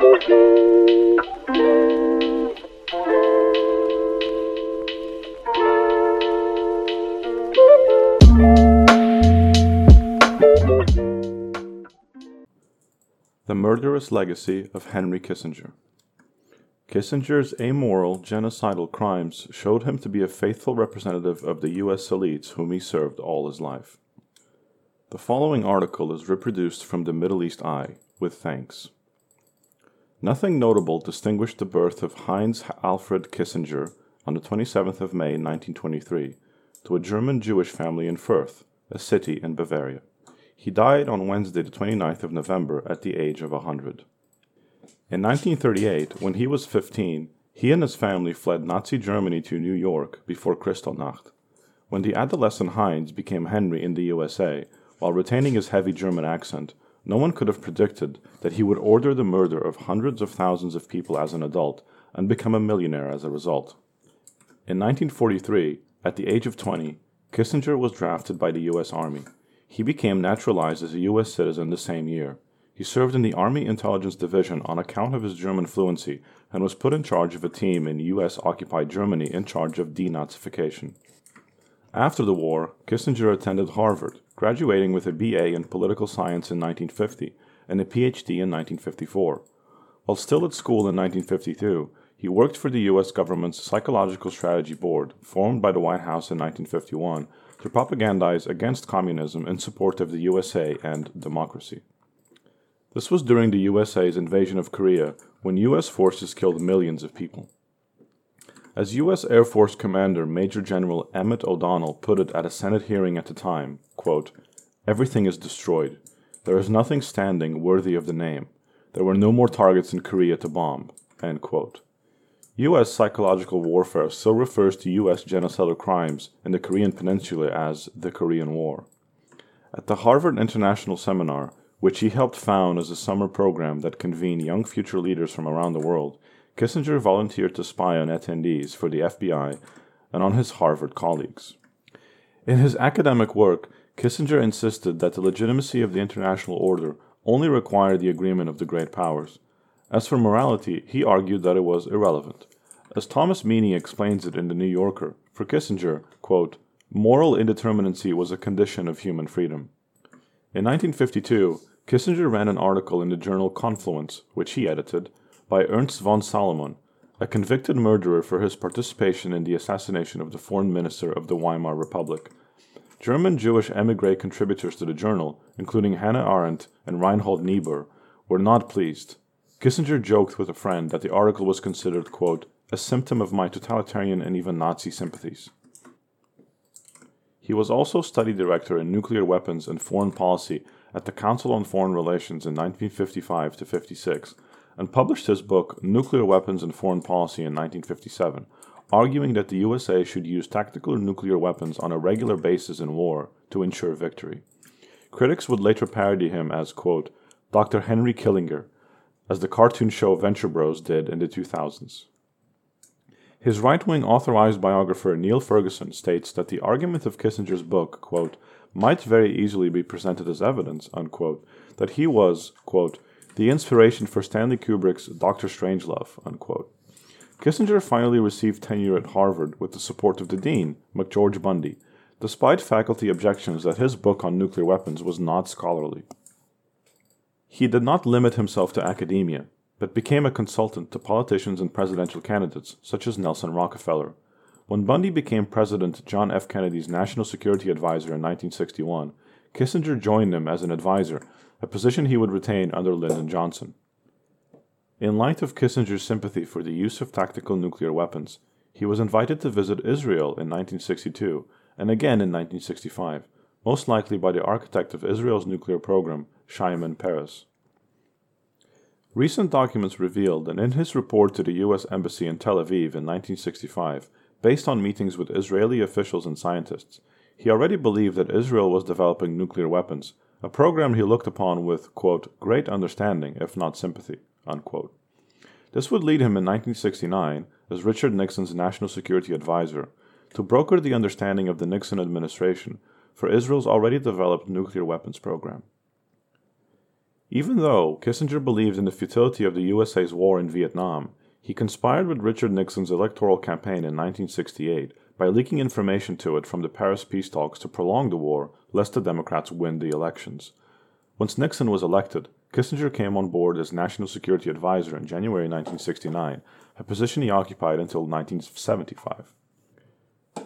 The Murderous Legacy of Henry Kissinger. Kissinger's amoral, genocidal crimes showed him to be a faithful representative of the U.S. elites whom he served all his life. The following article is reproduced from the Middle East Eye, with thanks. Nothing notable distinguished the birth of Heinz Alfred Kissinger on the 27th of May 1923 to a German Jewish family in Fürth, a city in Bavaria. He died on Wednesday, the 29th of November, at the age of 100. In 1938, when he was 15, he and his family fled Nazi Germany to New York before Kristallnacht. When the adolescent Heinz became Henry in the USA, while retaining his heavy German accent, no one could have predicted that he would order the murder of hundreds of thousands of people as an adult and become a millionaire as a result. In 1943, at the age of 20, Kissinger was drafted by the US Army. He became naturalized as a U.S. citizen the same year. He served in the Army Intelligence Division on account of his German fluency and was put in charge of a team in U.S. occupied Germany in charge of denazification. After the war, Kissinger attended Harvard, graduating with a BA in political science in 1950 and a PhD in 1954. While still at school in 1952, he worked for the U.S. government's Psychological Strategy Board, formed by the White House in 1951 to propagandize against communism in support of the USA and democracy. This was during the USA's invasion of Korea when US forces killed millions of people. As US Air Force Commander Major General Emmett O'Donnell put it at a Senate hearing at the time, quote, Everything is destroyed. There is nothing standing worthy of the name. There were no more targets in Korea to bomb. End quote. U.S. psychological warfare still refers to U.S. genocidal crimes in the Korean Peninsula as the Korean War. At the Harvard International Seminar, which he helped found as a summer program that convened young future leaders from around the world, Kissinger volunteered to spy on attendees for the FBI and on his Harvard colleagues. In his academic work, Kissinger insisted that the legitimacy of the international order only required the agreement of the great powers. As for morality, he argued that it was irrelevant. As Thomas Meaney explains it in The New Yorker, for Kissinger, quote, moral indeterminacy was a condition of human freedom. In 1952, Kissinger ran an article in the journal Confluence, which he edited, by Ernst von Salomon, a convicted murderer for his participation in the assassination of the foreign minister of the Weimar Republic. German Jewish emigre contributors to the journal, including Hannah Arendt and Reinhold Niebuhr, were not pleased. Kissinger joked with a friend that the article was considered, quote, a symptom of my totalitarian and even Nazi sympathies. He was also study director in nuclear weapons and foreign policy at the Council on Foreign Relations in 1955 to 56 and published his book Nuclear Weapons and Foreign Policy in 1957, arguing that the USA should use tactical nuclear weapons on a regular basis in war to ensure victory. Critics would later parody him as, quote, Dr. Henry Killinger, as the cartoon show Venture Bros did in the 2000s. His right wing authorized biographer Niall Ferguson states that the argument of Kissinger's book, quote, might very easily be presented as evidence, unquote, that he was, quote, the inspiration for Stanley Kubrick's Doctor Strangelove, unquote. Kissinger finally received tenure at Harvard with the support of the dean, McGeorge Bundy, despite faculty objections that his book on nuclear weapons was not scholarly. He did not limit himself to academia, but became a consultant to politicians and presidential candidates, such as Nelson Rockefeller. When Bundy became President John F. Kennedy's National Security Advisor in 1961, Kissinger joined him as an advisor, a position he would retain under Lyndon Johnson. In light of Kissinger's sympathy for the use of tactical nuclear weapons, he was invited to visit Israel in 1962 and again in 1965, most likely by the architect of Israel's nuclear program, Shimon Peres. Recent documents revealed that in his report to the U.S. Embassy in Tel Aviv in 1965, based on meetings with Israeli officials and scientists, he already believed that Israel was developing nuclear weapons, a program he looked upon with, quote, great understanding, if not sympathy. Unquote. This would lead him in 1969, as Richard Nixon's national security advisor, to broker the understanding of the Nixon administration for Israel's already developed nuclear weapons program. Even though Kissinger believed in the futility of the USA's war in Vietnam, he conspired with Richard Nixon's electoral campaign in 1968 by leaking information to it from the Paris peace talks to prolong the war lest the Democrats win the elections. Once Nixon was elected, Kissinger came on board as National Security Advisor in January 1969, a position he occupied until 1975.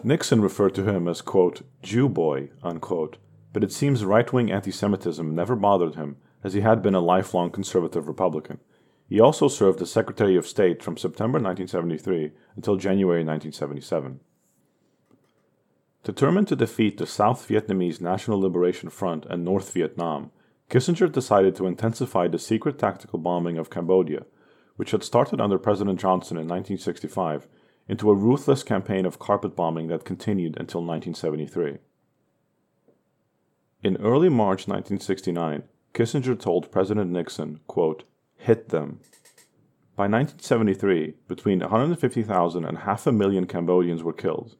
Nixon referred to him as, quote, Jew boy, unquote, but it seems right wing anti Semitism never bothered him, as he had been a lifelong conservative Republican. He also served as Secretary of State from September 1973 until January 1977. Determined to defeat the South Vietnamese National Liberation Front and North Vietnam, Kissinger decided to intensify the secret tactical bombing of Cambodia, which had started under President Johnson in 1965, into a ruthless campaign of carpet bombing that continued until 1973. In early March 1969, Kissinger told President Nixon, quote, hit them. By 1973, between 150,000 and half a million Cambodians were killed.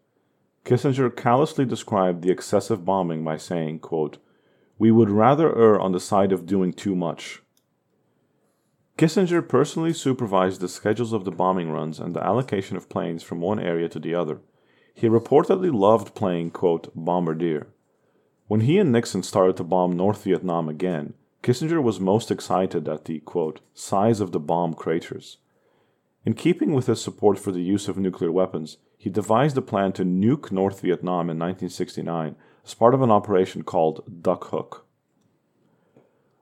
Kissinger callously described the excessive bombing by saying, quote, We would rather err on the side of doing too much. Kissinger personally supervised the schedules of the bombing runs and the allocation of planes from one area to the other. He reportedly loved playing, quote, bombardier. When he and Nixon started to bomb North Vietnam again, Kissinger was most excited at the, quote, size of the bomb craters. In keeping with his support for the use of nuclear weapons, he devised a plan to nuke North Vietnam in 1969 as part of an operation called Duck Hook.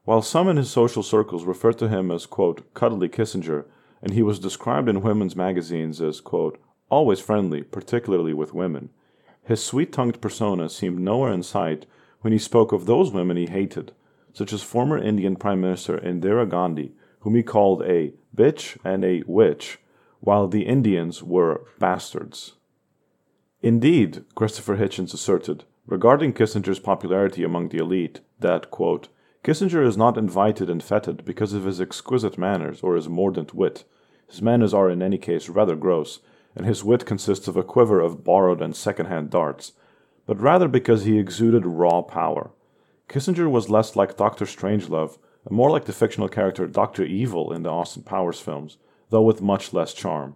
While some in his social circles referred to him as, quote, cuddly Kissinger, and he was described in women's magazines as, quote, always friendly, particularly with women, his sweet tongued persona seemed nowhere in sight when he spoke of those women he hated, such as former Indian Prime Minister Indira Gandhi, whom he called a bitch and a witch, while the Indians were bastards. Indeed, Christopher Hitchens asserted, regarding Kissinger's popularity among the elite, that, quote, Kissinger is not invited and feted because of his exquisite manners or his mordant wit. His manners are in any case rather gross, and his wit consists of a quiver of borrowed and second-hand darts, but rather because he exuded raw power. Kissinger was less like Dr. Strangelove and more like the fictional character Dr. Evil in the Austin Powers films, though with much less charm.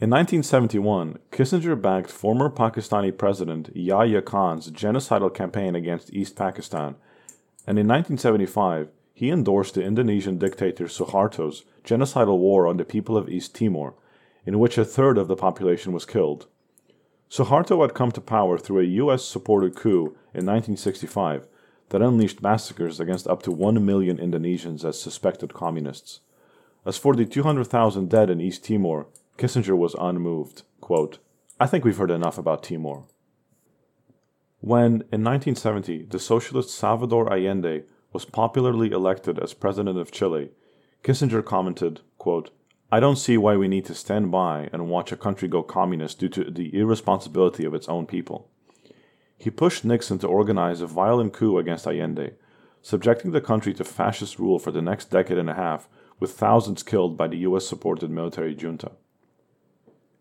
In 1971, Kissinger backed former Pakistani President Yahya Khan's genocidal campaign against East Pakistan, and in 1975, he endorsed the Indonesian dictator Suharto's genocidal war on the people of East Timor, in which a third of the population was killed. Suharto had come to power through a US supported coup in 1965 that unleashed massacres against up to 1 million Indonesians as suspected communists. As for the 200,000 dead in East Timor, Kissinger was unmoved. Quote, I think we've heard enough about Timor. When, in 1970, the socialist Salvador Allende was popularly elected as president of Chile, Kissinger commented, quote, I don't see why we need to stand by and watch a country go communist due to the irresponsibility of its own people. He pushed Nixon to organize a violent coup against Allende, subjecting the country to fascist rule for the next decade and a half, with thousands killed by the US supported military junta.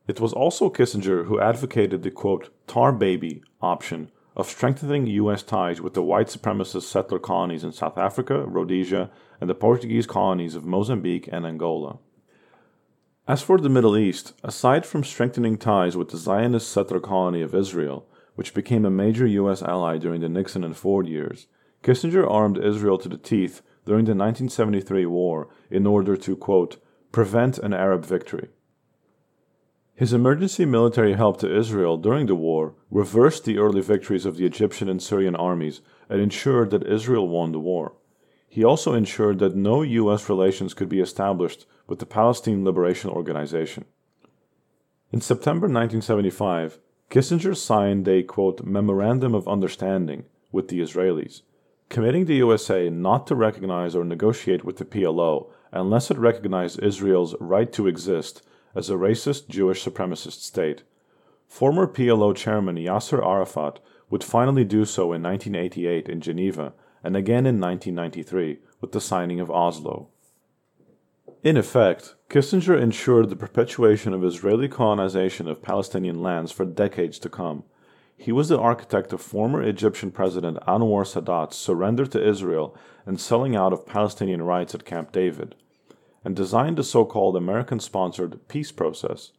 It was also Kissinger who advocated the quote, tar baby option of strengthening US ties with the white supremacist settler colonies in South Africa, Rhodesia, and the Portuguese colonies of Mozambique and Angola. As for the Middle East, aside from strengthening ties with the Zionist settler colony of Israel, which became a major U.S. ally during the Nixon and Ford years, Kissinger armed Israel to the teeth during the 1973 war in order to, quote, prevent an Arab victory. His emergency military help to Israel during the war reversed the early victories of the Egyptian and Syrian armies and ensured that Israel won the war. He also ensured that no U.S. relations could be established with the Palestine Liberation Organization. In September 1975, Kissinger signed a quote, memorandum of understanding with the Israelis, committing the USA not to recognize or negotiate with the PLO unless it recognized Israel's right to exist as a racist Jewish supremacist state. Former PLO chairman Yasser Arafat would finally do so in 1988 in Geneva and again in 1993 with the signing of Oslo. In effect, Kissinger ensured the perpetuation of Israeli colonization of Palestinian lands for decades to come. He was the architect of former Egyptian President Anwar Sadat's surrender to Israel and selling out of Palestinian rights at Camp David, and designed the so called American sponsored peace process,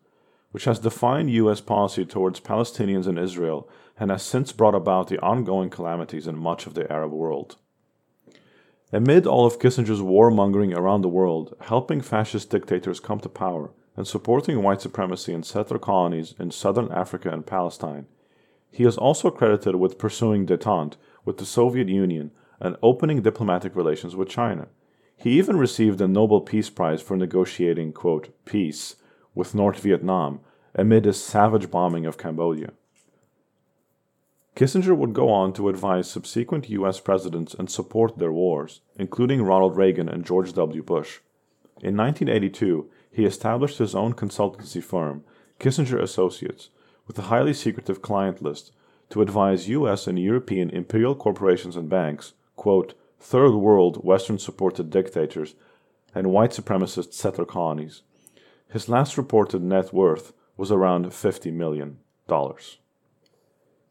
which has defined U.S. policy towards Palestinians in Israel and has since brought about the ongoing calamities in much of the Arab world. Amid all of Kissinger's warmongering around the world, helping fascist dictators come to power, and supporting white supremacy in settler colonies in southern Africa and Palestine, he is also credited with pursuing detente with the Soviet Union and opening diplomatic relations with China. He even received a Nobel Peace Prize for negotiating, quote, peace with North Vietnam amid his savage bombing of Cambodia. Kissinger would go on to advise subsequent U.S. presidents and support their wars, including Ronald Reagan and George W. Bush. In 1982, he established his own consultancy firm, Kissinger Associates, with a highly secretive client list to advise U.S. and European imperial corporations and banks, quote, third world Western supported dictators, and white supremacist settler colonies. His last reported net worth was around $50 million.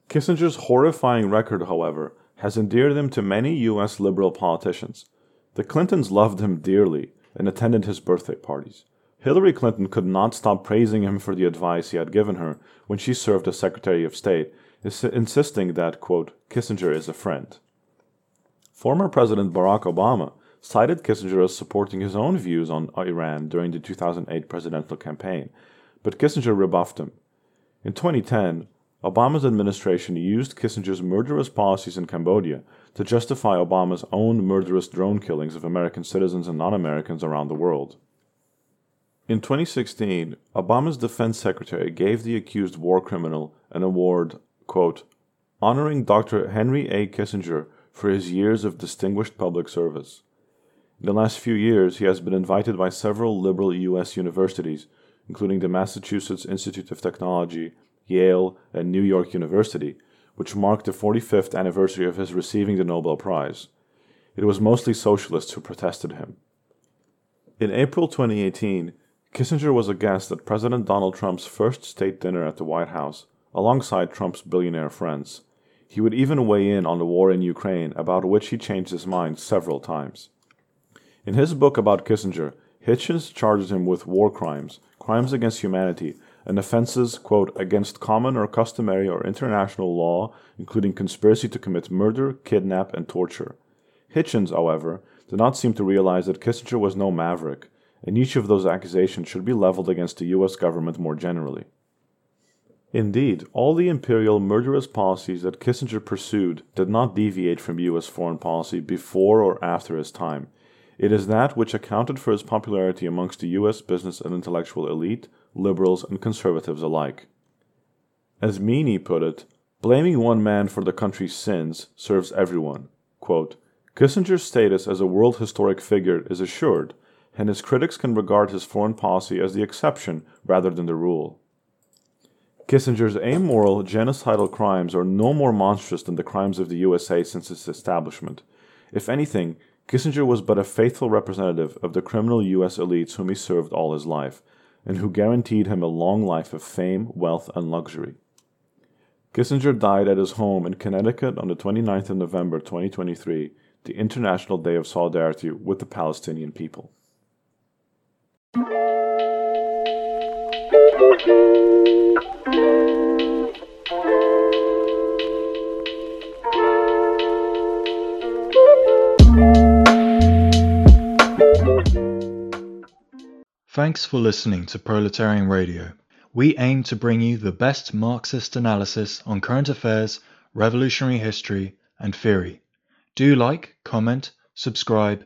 Kissinger's horrifying record, however, has endeared him to many U.S. liberal politicians. The Clintons loved him dearly and attended his birthday parties. Hillary Clinton could not stop praising him for the advice he had given her when she served as Secretary of State, insisting that, quote, Kissinger is a friend. Former President Barack Obama cited Kissinger as supporting his own views on Iran during the 2008 presidential campaign, but Kissinger rebuffed him. In 2010, Obama's administration used Kissinger's murderous policies in Cambodia to justify Obama's own murderous drone killings of American citizens and non Americans around the world. In 2016, Obama's defense secretary gave the accused war criminal an award, quote, honoring Dr. Henry A. Kissinger for his years of distinguished public service. In the last few years, he has been invited by several liberal U.S. universities, including the Massachusetts Institute of Technology Yale, and New York University, which marked the 45th anniversary of his receiving the Nobel Prize. It was mostly socialists who protested him. In April 2018, Kissinger was a guest at President Donald Trump's first state dinner at the White House, alongside Trump's billionaire friends. He would even weigh in on the war in Ukraine, about which he changed his mind several times. In his book about Kissinger, Hitchens charges him with war crimes, crimes against humanity, and offenses, quote, against common or customary or international law, including conspiracy to commit murder, kidnap, and torture. Hitchens, however, did not seem to realize that Kissinger was no maverick, and each of those accusations should be leveled against the US government more generally. Indeed, all the imperial murderous policies that Kissinger pursued did not deviate from US foreign policy before or after his time. It is that which accounted for his popularity amongst the US business and intellectual elite, liberals, and conservatives alike. As Meaney put it, blaming one man for the country's sins serves everyone. Quote, Kissinger's status as a world historic figure is assured, and his critics can regard his foreign policy as the exception rather than the rule. Kissinger's amoral, genocidal crimes are no more monstrous than the crimes of the USA since its establishment. If anything, Kissinger was but a faithful representative of the criminal US elites whom he served all his life, and who guaranteed him a long life of fame, wealth, and luxury. Kissinger died at his home in Connecticut on the 29th of November 2023, the International Day of Solidarity with the Palestinian people. Thanks for listening to Proletarian Radio. We aim to bring you the best Marxist analysis on current affairs, revolutionary history, and theory. Do like, comment, subscribe,